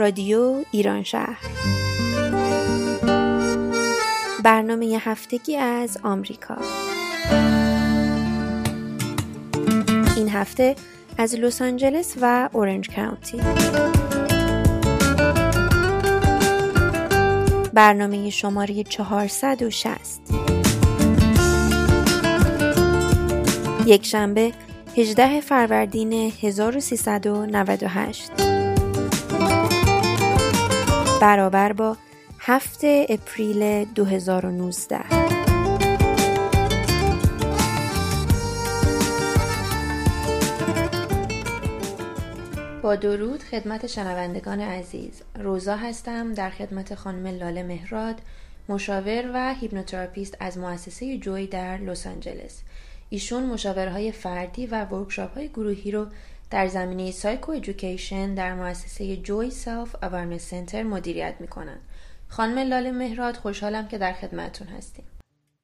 رادیو ایران شهر. برنامه هفتگی از آمریکا. این هفته از لس آنجلس و اورنج کاونتی. برنامه شماره 460 یک شنبه 18 فروردین 1398 برابر با 7 اپریل 2019 با درود خدمت شنوندگان عزیز. روزا هستم در خدمت خانم لاله مهراد مشاور و هیپنوتراپیست از مؤسسه Joy در لس آنجلس. ایشون مشاوره‌های فردی و workshop های گروهی رو در زمینه سایکو ایژوکیشن در مؤسسه Joy Self Awareness Center مدیریت می‌کنن. خانم لاله مهراد خوشحالم که در خدمتتون هستیم.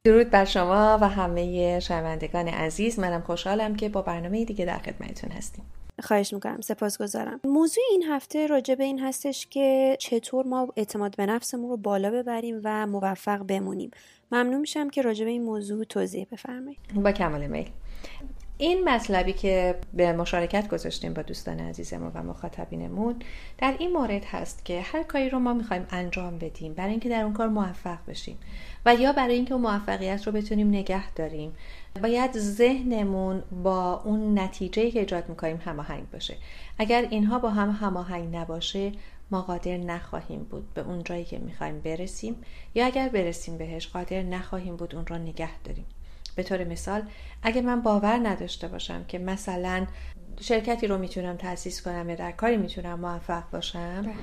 درود بر شما و همه شنوندگان عزیز منم خوشحالم که با برنامه دیگه در خدمتتون هستیم. خواهش می‌کنم سپاسگزارم موضوع این هفته راجع به این هستش که چطور ما اعتماد به نفسمون رو بالا ببریم و موفق بمونیم ممنون میشم که راجع به این موضوع توضیح بفرمایید با کمال میل این مطلبی که به مشارکت گذاشتیم با دوستان عزیزمون و مخاطبینمون در این مورد هست که هر کاری رو ما می‌خوایم انجام بدیم برای اینکه در اون کار موفق بشیم و یا برای اینکه موفقیت رو بتونیم نگه داریم. باید ذهنمون با اون نتیجه که ایجاد می‌کنیم هماهنگ باشه. اگر اینها با هم هماهنگ نباشه ما قادر نخواهیم بود به اون جایی که می‌خوایم برسیم یا اگر برسیم بهش قادر نخواهیم بود اون رو نگه داریم. به طور مثال اگر من باور نداشته باشم که مثلا شرکتی رو می‌تونم تأسیس کنم یا در کاری می‌تونم موفق باشم بله.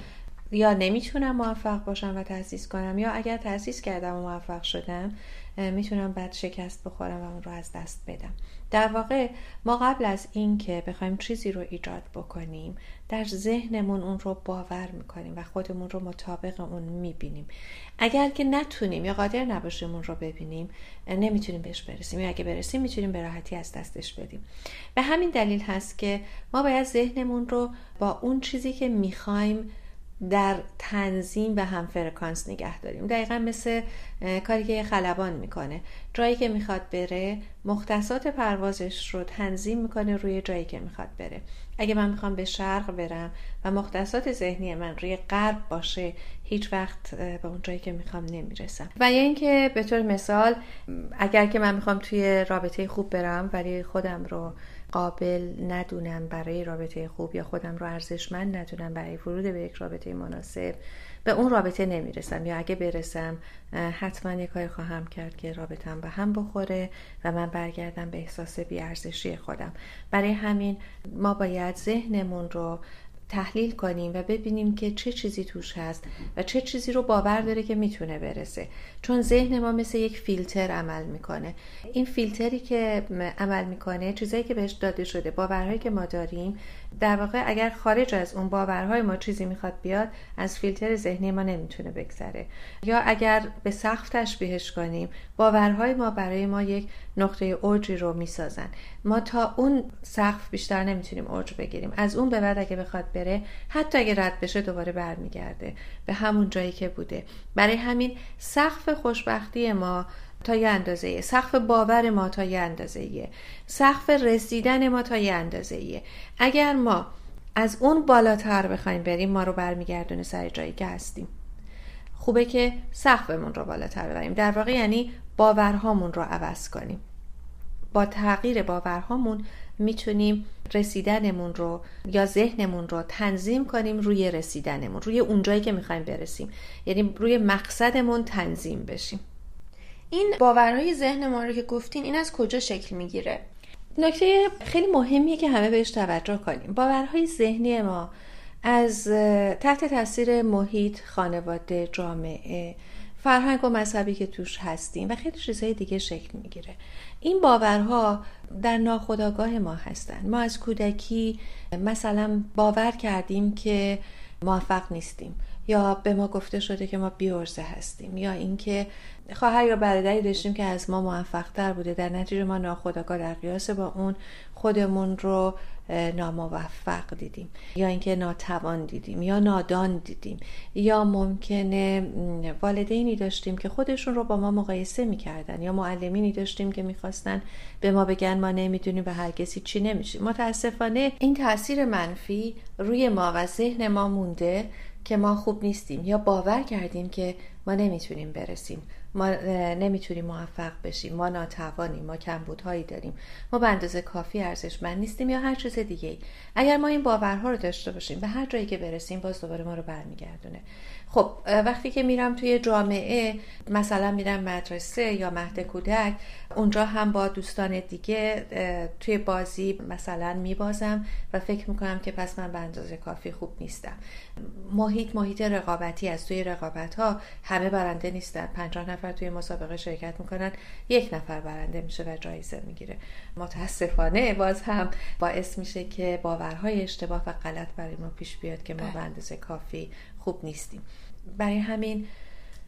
یا نمی‌تونم موفق باشم و تأسیس کنم یا اگر تأسیس کردم و موفق شدم می‌تونم بعد شکست بخورم و اون رو از دست بدم. در واقع ما قبل از اینکه بخوایم چیزی رو ایجاد بکنیم در ذهنمون اون رو باور می‌کنیم و خودمون رو مطابق اون می‌بینیم. اگر که نتونیم یا قادر نباشیم اون رو ببینیم نمی‌تونیم بهش برسیم. یا اگه برسیم می‌تونیم به راحتی از دستش بدیم. به همین دلیل هست که ما باید ذهنمون رو با اون چیزی که می‌خوایم در تنظیم و هم فرکانس نگه داریم. دقیقا مثل کاری که خلبان می‌کنه. جایی که می‌خواد بره مختصات پروازش رو تنظیم می‌کنه روی جایی که می‌خواد بره. اگه من می‌خوام به شرق برم و مختصات ذهنی من روی غرب باشه هیچ وقت به اون جایی که می‌خوام نمی‌رسم. و یا اینکه به طور مثال اگر که من می‌خوام توی رابطه خوب برم ولی خودم رو قابل ندونم برای رابطه خوب یا خودم رو ارزشمند ندونم برای ورود به یک رابطه مناسب به اون رابطه نمی‌رسم یا اگه برسم حتما یک کاری خواهم کرد که رابطم به هم بخوره و من برگردم به احساس بیارزشی خودم. برای همین ما باید ذهنمون رو تحلیل کنیم و ببینیم که چه چیزی توش هست و چه چیزی رو باور داره که می‌تونه برسه. چون ذهن ما مثل یک فیلتر عمل می‌کنه. این فیلتری که عمل می‌کنه چیزایی که بهش داده شده باورهایی که ما داریم در واقع اگر خارج از اون باورهای ما چیزی می‌خواد بیاد از فیلتر ذهنی ما نمی‌تونه بگذره. یا اگر به سقف تشبیهش کنیم باورهای ما برای ما یک نقطه اوجی رو می‌سازن. ما تا اون سقف بیشتر نمی‌تونیم اوج بگیریم. از اون به بعد اگه بخواد بره حتی اگه رد بشه دوباره برمیگرده. به همون جایی که بوده. برای همین سقف خوشبختی ما تا یه اندازه سقف باور ما تا یه اندازه سقف رسیدن ما تا یه اندازه اگر ما از اون بالاتر بخوایم بریم ما رو برمیگردونه سر جایی که هستیم. خوبه که سقفمون رو بالاتر ببریم. در واقع یعنی باورهامون رو عوض کنیم. با تغییر باورهامون می‌تونیم رسیدنمون رو یا ذهنمون رو تنظیم کنیم روی رسیدنمون روی اونجایی که می‌خوایم برسیم. یعنی روی مقصدمون تنظیم بشیم. این باورهای ذهن ما رو که گفتین این از کجا شکل می‌گیره؟ نکته خیلی مهمیه که همه بهش توجه کنیم. باورهای ذهنی ما از تحت تاثیر محیط خانواده جامعه فرهنگ و مذهبی که توش هستیم و خیلی چیزهای دیگه شکل می‌گیره. این باورها در ناخودآگاه ما هستن. ما از کودکی مثلا باور کردیم که موفق نیستیم. یا به ما گفته شده که ما بیورزه هستیم. یا اینکه خواهر یا برادری داشتیم که از ما موفق تر بوده. در نتیجه ما ناخداگاه در قیاس با اون خودمون رو ناموفق دیدیم یا اینکه ناتوان دیدیم یا نادان دیدیم یا ممکنه والدینی داشتیم که خودشون رو با ما مقایسه می‌کردن یا معلمینی داشتیم که می‌خواستن به ما بگن ما نمی‌دونیم به هر کسی چی نمیشیم متاسفانه این تاثیر منفی روی ما و ذهن ما مونده که ما خوب نیستیم یا باور کردیم که ما نمی‌تونیم برسیم. ما نمی‌تونیم موفق بشیم. ما ناتوانیم. ما کمبودهایی داریم. ما به اندازه کافی ارزشمند نیستیم یا هر چیز دیگه اگر ما این باورها رو داشته باشیم به هر جایی که برسیم باز دوباره ما رو برمیگردونه. خب وقتی که میرم توی جامعه مثلا میرم مدرسه یا مهد کودک اونجا هم با دوستان دیگه توی بازی مثلا میبازم و فکر می‌کنم که پس من به اندازه کافی خوب نیستم. محیط محیط رقابتی از توی رقابت ها همه برنده نیستن. پنجاه نفر توی مسابقه شرکت می‌کنن یک نفر برنده میشه و جایزه می‌گیره. متاسفانه باز هم باعث میشه که باورهای اشتباه و غلط برای ما پیش بیاد که ما به اندازه کافی خوب نیستیم. برای همین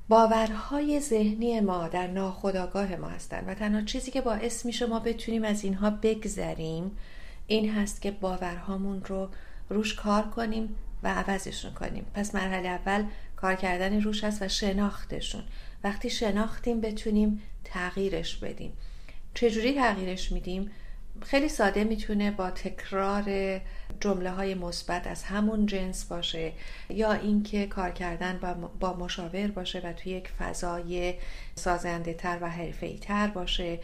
باورهای ذهنی ما در ناخودآگاه ما هستند و تنها چیزی که باعث میشه ما بتونیم از اینها بگذریم این هست که باورهامون رو روش کار کنیم و عوضشون کنیم. پس مرحله اول کار کردن روش هست و شناختشون. وقتی شناختیم بتونیم تغییرش بدیم. چجوری تغییرش میدیم؟ خیلی ساده می‌تونه با تکرار جمله های مثبت از همون جنس باشه یا اینکه کار کردن با مشاور باشه و توی یک فضای سازنده تر و حرفه‌ای تر باشه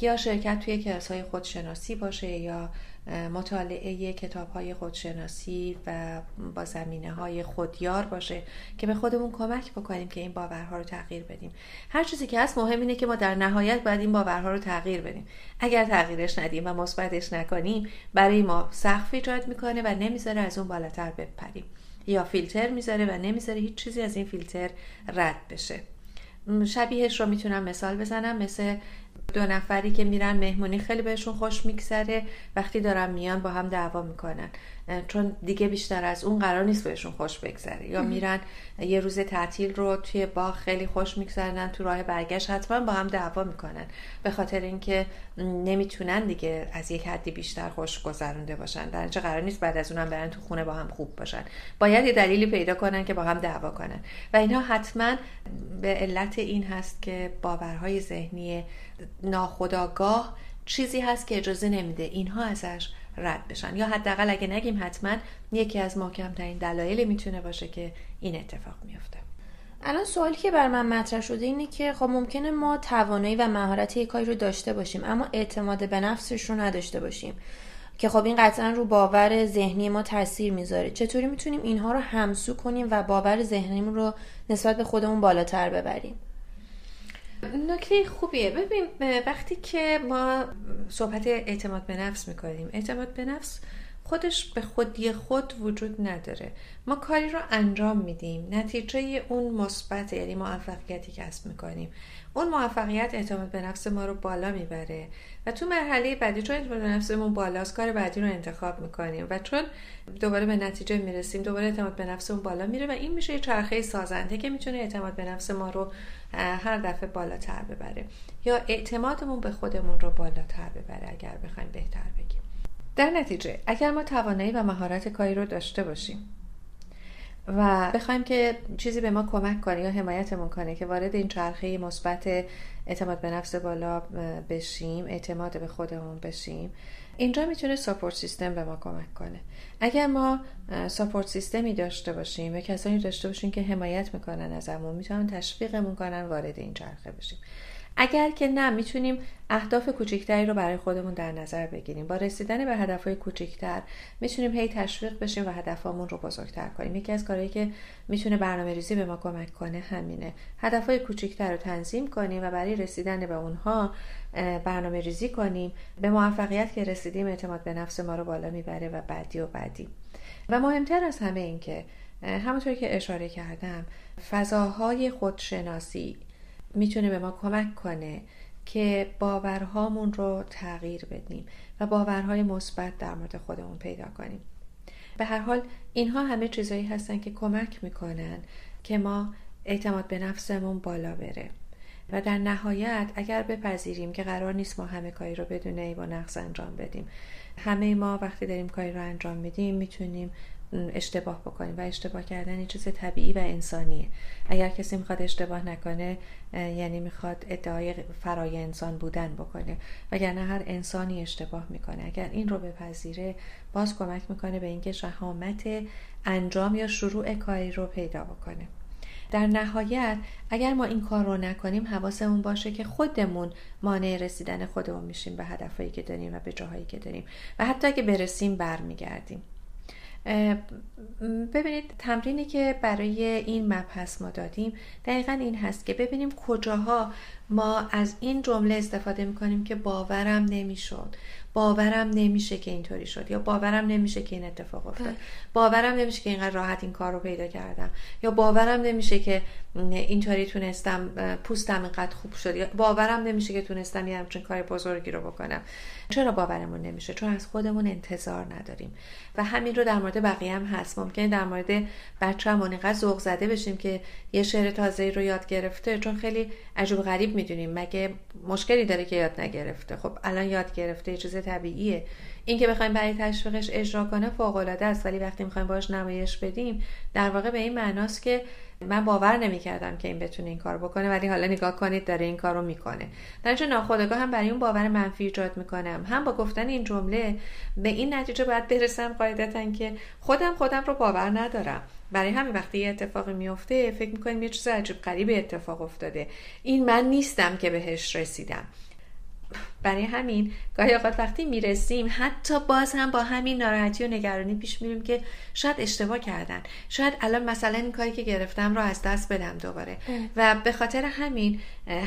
یا شرکت توی کلاس های خودشناسی باشه یا مطالعه کتاب های خودشناسی و با زمینه های خودیار باشه که به خودمون کمک بکنیم که این باورها رو تغییر بدیم. هر چیزی که هست مهم اینه که ما در نهایت باید این باورها رو تغییر بدیم. اگر تغییرش ندیم و مثبتش نکنیم برای ما سقف ایجاد می‌کنه و نمی‌ذاره از اون بالاتر بپریم. یا فیلتر می‌ذاره و نمی‌ذاره هیچ چیزی از این فیلتر رد بشه. شبیهش رو می‌تونم مثال بزنم مثل دو نفری که میرن مهمونی خیلی بهشون خوش میگذره. وقتی دارن میان با هم دعوا می‌کنن. چون دیگه بیشتر از اون قرار نیست بهشون خوش بگذره. یا میرن یه روز تعطیل رو توی باغ خیلی خوش میگذرنن تو راه برگشت حتما با هم دعوا می‌کنن. به خاطر اینکه نمی‌تونن دیگه از یک حدی بیشتر خوش گذرونده باشن. در اینجا قرار نیست بعد از اونم برن تو خونه با هم خوب باشن. باید یه دلیلی پیدا کنن که با هم دعوا کنن. و اینها حتما به علت این هست که باورهای ذهنی ناخداگاه چیزی هست که اجازه نمیده. اینها ازش رد بشن. یا حداقل اگه نگیم حتما یکی از محکمترین دلایل می‌تونه باشه که این اتفاق میفته الان سوالی که بر من مطرح شده اینه که خب ممکنه ما توانایی و مهارت یک کاری رو داشته باشیم اما اعتماد به نفسش رو نداشته باشیم. که خب این قطعا رو باور ذهنی ما تاثیر می‌ذاره. چطوری می‌تونیم اینها رو همسو کنیم و باور ذهنیمون رو نسبت به خودمون بالاتر ببریم؟ نکته خوبیه. ببین وقتی که ما صحبت اعتماد به نفس می‌کنیم اعتماد به نفس خودش به خودی خود وجود نداره. ما کاری رو انجام میدیم. نتیجه اون مثبت یعنی موفقیتی کسب می‌کنیم. اون موفقیت اعتماد به نفس ما رو بالا می‌بره. و تو مرحله بعدی چون اعتماد به نفسمون بالاست کار بعدی رو انتخاب می‌کنیم. و چون دوباره به نتیجه می‌رسیم دوباره اعتماد به نفسمون بالا میره و این میشه یه چرخه سازنده که می‌تونه اعتماد به نفس ما رو هر دفعه بالاتر ببره. یا اعتمادمون به خودمون رو بالاتر ببره اگر بخوایم بهتر بگیم. در نتیجه اگر ما توانایی و مهارت کاری رو داشته باشیم و بخوایم که چیزی به ما کمک کنه یا حمایتمون کنه که وارد این چرخه مثبت اعتماد به نفس بالا بشیم اعتماد به خودمون بشیم اینجا می‌تونه ساپورت سیستم به ما کمک کنه. اگر ما ساپورت سیستمی داشته باشیم و کسانی داشته باشیم که حمایت می‌کنن ازمون می‌تونن تشویقمون کنن وارد این چرخه بشیم. اگر که نه می‌تونیم اهداف کوچکتری رو برای خودمون در نظر بگیریم. با رسیدن به هدفهای کوچکتر می‌تونیم هی تشویق بشیم و هدفهامون رو بزرگتر کنیم. یکی از کارهایی که می‌تونه برنامه ریزی به ما کمک کنه همینه. هدفهای کوچکتر رو تنظیم کنیم و برای رسیدن به اونها برنامه ریزی کنیم. به موفقیت که رسیدیم اعتماد به نفس ما رو بالا می‌بره و بعدی و بعدی. و مهمتر از همه این که همونطوری که اشاره کردم فضاهای خودشناسی می‌تونه به ما کمک کنه که باورهامون رو تغییر بدیم و باورهای مثبت در مورد خودمون پیدا کنیم. به هر حال اینها همه چیزایی هستن که کمک می‌کنن که ما اعتماد به نفسمون بالا بره. و در نهایت اگر بپذیریم که قرار نیست ما همه کاری رو بدون ای و نقص انجام بدیم همه ما وقتی داریم کاری رو انجام میدیم می‌تونیم اشتباه بکنیم و اشتباه کردن چیز طبیعی و انسانیه. اگر کسی می‌خواد اشتباه نکنه یعنی می‌خواد ادعای فرای انسان بودن بکنه. وگرنه هر انسانی اشتباه می‌کنه. اگر این رو بپذیره باز کمک می‌کنه به اینکه شهامت انجام یا شروع کاری رو پیدا بکنه. در نهایت اگر ما این کار رو نکنیم حواسمون باشه که خودمون مانع رسیدن خودمون میشیم به هدفهایی که داریم و به جاهایی که داریم. و حتی اگه برسیم برمیگردیم. ببینید تمرینی که برای این مبحث ما دادیم دقیقا این هست که ببینیم کجاها ما از این جمله استفاده می‌کنیم که باورم نمی‌شد. باورم نمیشه که اینطوری شد یا باورم نمیشه که این اتفاق افتاد. بله. باورم نمیشه که اینقدر راحت این کار رو پیدا کردم. یا باورم نمیشه که اینطوری تونستم پوستم اینقدر خوب شد. باورم نمیشه که تونستم یه همچین کار بزرگی رو بکنم. چرا باورمون نمیشه؟ چون از خودمون انتظار نداریم. و همین رو در مورد بقیه هم هست. ممکنه در مورد بچه‌مون اینقدر ذوق زده بشیم که یه شعر تازه رو یاد گرفته چون خیلی عجب غریب می‌دونیم. مگه مشکلی داره که یاد نگرفته؟ خب الان یاد گرفته یه چیز طبیعیه. این که بخوایم برای تشویقش اجرا کنه فوق العاده است. ولی وقتی می‌خوایم باش نمایش بدیم در واقع به این معناست که من باور نمی‌کردم که این بتونه این کار بکنه ولی حالا نگاه کنید داره این کار رو می‌کنه. در ناخودآگاه هم برای اون باور منفی ایجاد می‌کنم. هم با گفتن این جمله به این نتیجه باید برسم قاعدتا که خودم خودم رو باور ندارم. برای همین وقتی یه اتفاقی میفته فکر می‌کنیم یه چیز عجیب غریب اتفاق افتاده. این من نیستم که بهش رسیدم. برای همین گاهی اوقات وقتی می‌رسیم حتی باز هم با همین ناراحتی و نگرانی پیش میریم که شاید اشتباه کردن. شاید الان مثلا این کاری که گرفتم رو از دست بدم دوباره. و به خاطر همین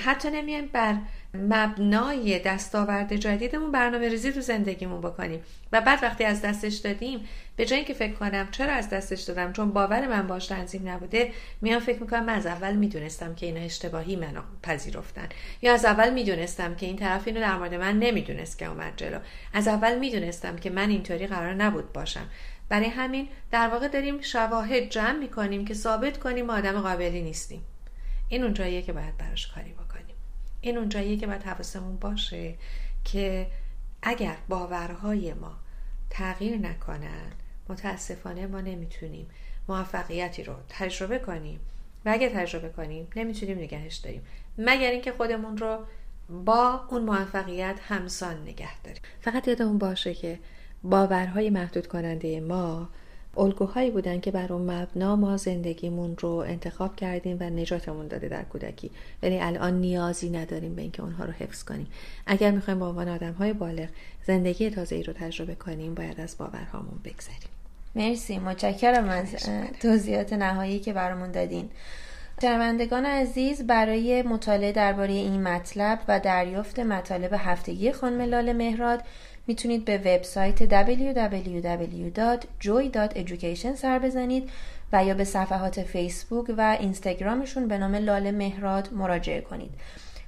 حتی نمیایم بر مبنای دستاورد جدیدمون برنامه ریزی تو زندگیمون بکنیم. و بعد وقتی از دستش دادیم به جای اینکه فکر کنم چرا از دستش دادم چون باور من باش تنظیم نبوده میام فکر می‌کنم من از اول می‌دونستم که اینا اشتباهی منو پذیرفتن. یا از اول می‌دونستم که این طرف اینو در مورد من نمی‌دونست که اومد جلو. از اول می‌دونستم که من اینطوری قرار نبود باشم. برای همین در واقع داریم شواهد جمع می‌کنیم که ثابت کنیم ما آدم قابلی نیستیم. این اونجاییه که باید براش کاری بکنیم. این اونجاییه که باید حواسمون باشه که اگر باورهای ما تغییر نکنن متاسفانه ما نمی‌تونیم موفقیتی رو تجربه کنیم. و اگر تجربه کنیم نمی‌تونیم نگهش داریم. مگر اینکه خودمون رو با اون موفقیت همسان نگه داریم. فقط یادمون باشه که باورهای محدود کننده ما الگوهایی بودن که بر اون مبنا ما زندگیمون رو انتخاب کردیم و نجاتمون داده در کودکی. ولی الان نیازی نداریم به اینکه اونها رو حفظ کنیم. اگر می‌خوایم به عنوان آدم های بالغ زندگی تازه ای رو تجربه کنیم باید از باورهامون بگذریم. مرسی. متشکرم از توضیحات نهایی که برامون دادین. شنوندگان عزیز برای مطالعه درباره این مطلب و دریافت مطالب هفتگی خانم لاله مهراد می‌تونید به وبسایت www.joy.education سر بزنید و یا به صفحات فیسبوک و اینستاگرامشون به نام لاله مهراد مراجعه کنید.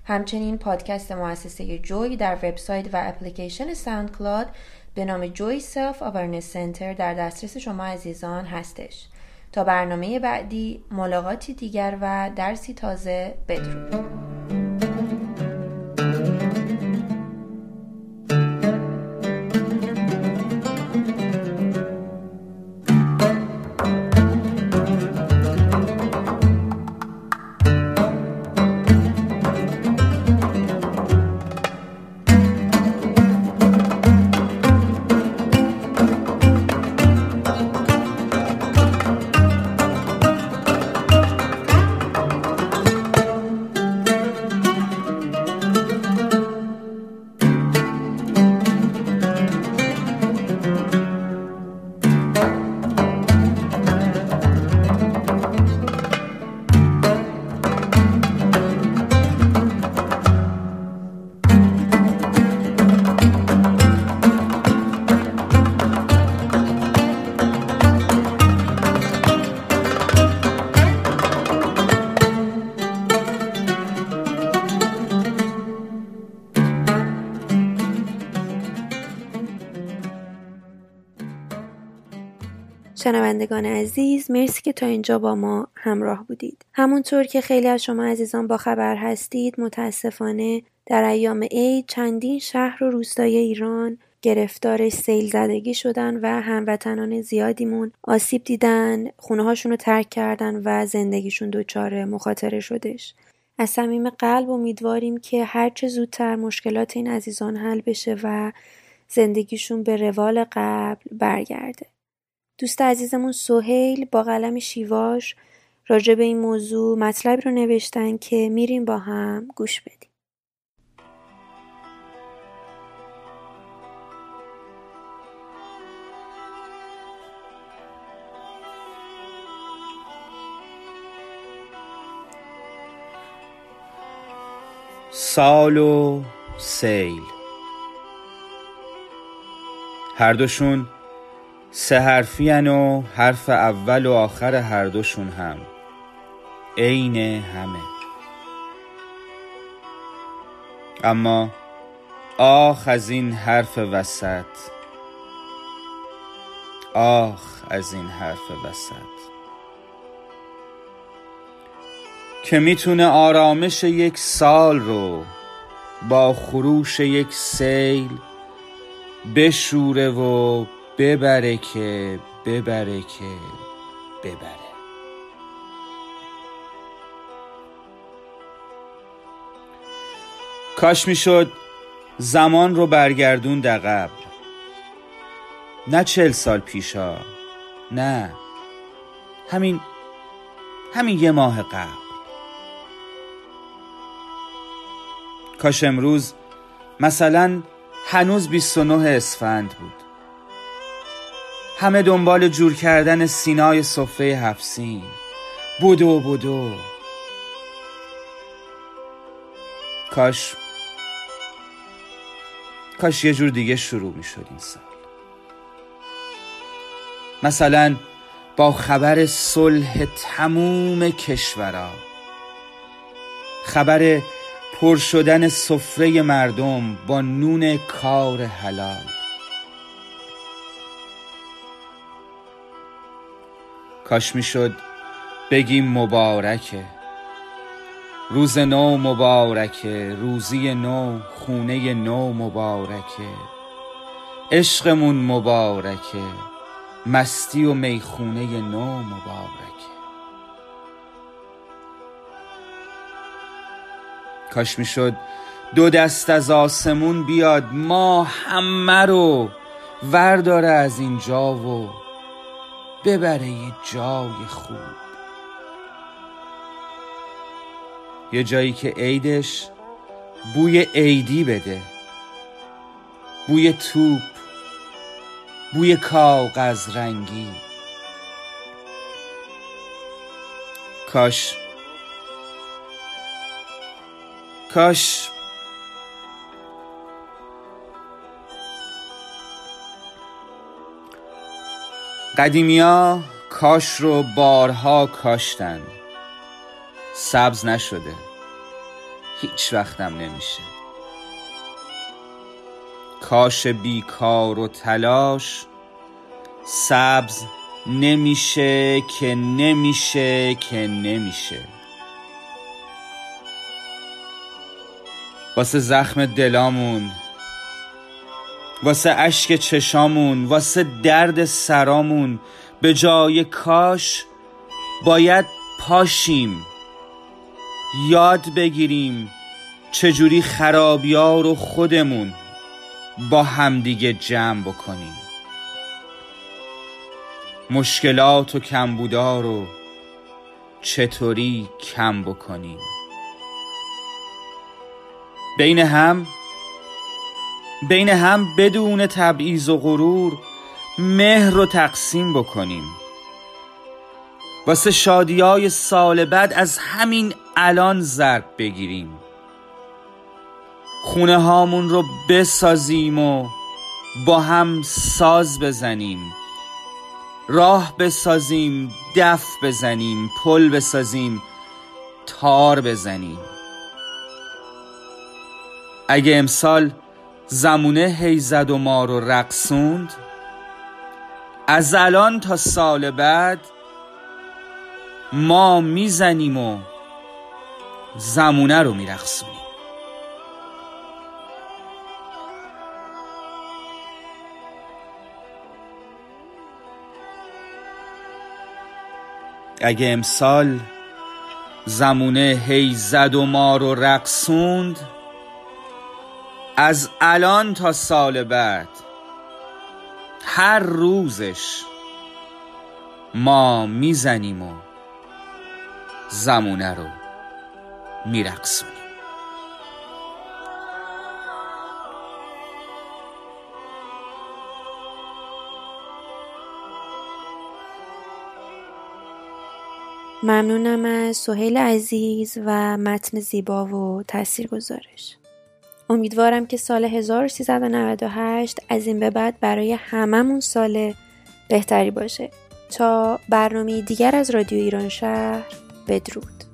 همچنین پادکست مؤسسه Joy در وبسایت و اپلیکیشن SoundCloud به نام جوی سلف آورنس سنتر در دسترس شما عزیزان هستش. تا برنامه بعدی ملاقاتی دیگر و درسی تازه بدرود. شنوندگان عزیز مرسی که تا اینجا با ما همراه بودید. همونطور که خیلی از شما عزیزان با خبر هستید متاسفانه در ایام عید چندین شهر و روستای ایران گرفتار سیل زدگی شدن و هموطنان زیادیمون آسیب دیدن خونه هاشون رو ترک کردن و زندگیشون دچار مخاطره شدش. از صمیم قلب امیدواریم که هرچه زودتر مشکلات این عزیزان حل بشه و زندگیشون به روال قبل برگرده. دوست عزیزمون سهیل با قلم شیواش راجع به این موضوع مطلبی رو نوشتن که میریم با هم گوش بدیم. سال و سیل. هر دوشون سه حرفی و حرف اول و آخر هر دوشون هم. عین همه. اما آخ از این حرف وسط. آخ از این حرف وسط. که می‌تونه آرامش یک سال رو با خروش یک سیل بشوره و ببره که ببره که ببره. کاش می‌شد زمان رو برگردون دقب نه چل سال پیشا نه همین همین یه ماه قبل. کاش امروز مثلا هنوز 29 اسفند بود. همه دنبال جور کردن سینای صفه هفسین بودو بودو. کاش کاش یه جور دیگه شروع می شد این سال. مثلا با خبر صلح تموم کشورا خبر پر شدن سفره مردم با نون کار حلال. کاش می‌شد بگیم مبارکه. روز نو مبارکه روزی نو خونه نو مبارکه. عشقمون مبارکه مستی و می‌خونه نو مبارکه. کاش می‌شد دو دست از آسمون بیاد ما همه رو ورداره از این جا و ببره یه جای خوب. یه جایی که عیدش بوی عیدی بده. بوی توپ بوی کاغذ رنگی. کاش کاش قدیمیا کاش رو بارها کاشتن. سبز نشده. هیچ وقتم نمیشه. کاش بیکار و تلاش سبز نمیشه که نمیشه که نمیشه. واسه زخم دلامون واسه اشک چشامون واسه درد سرامون. به جای کاش باید پاشیم. یاد بگیریم چجوری خرابیار رو خودمون با همدیگه جمع بکنیم. مشکلات و کمبودا رو چطوری کم بکنیم؟ بین هم بین هم بدون تبعیض و غرور مهر رو تقسیم بکنیم. واسه شادیای سال بعد از همین الان ضرب بگیریم. خونه هامون رو بسازیم و با هم ساز بزنیم. راه بسازیم دف بزنیم پل بسازیم تار بزنیم. اگه امسال زمونه هی زد و ما رو رقصوند از الان تا سال بعد ما می‌زنیم و زمونه رو میرخصونیم اگه امسال زمونه هی زد و ما رو رقصوند از الان تا سال بعد هر روزش ما می‌زنیم و زمونه رو میرقصونیم. ممنونم از سهیل عزیز و متن زیبا و تأثیر گذارش امیدوارم که سال 1398 از این به بعد برای هممون سال بهتری باشه. تا برنامه دیگر از رادیو ایران شهر بدرود.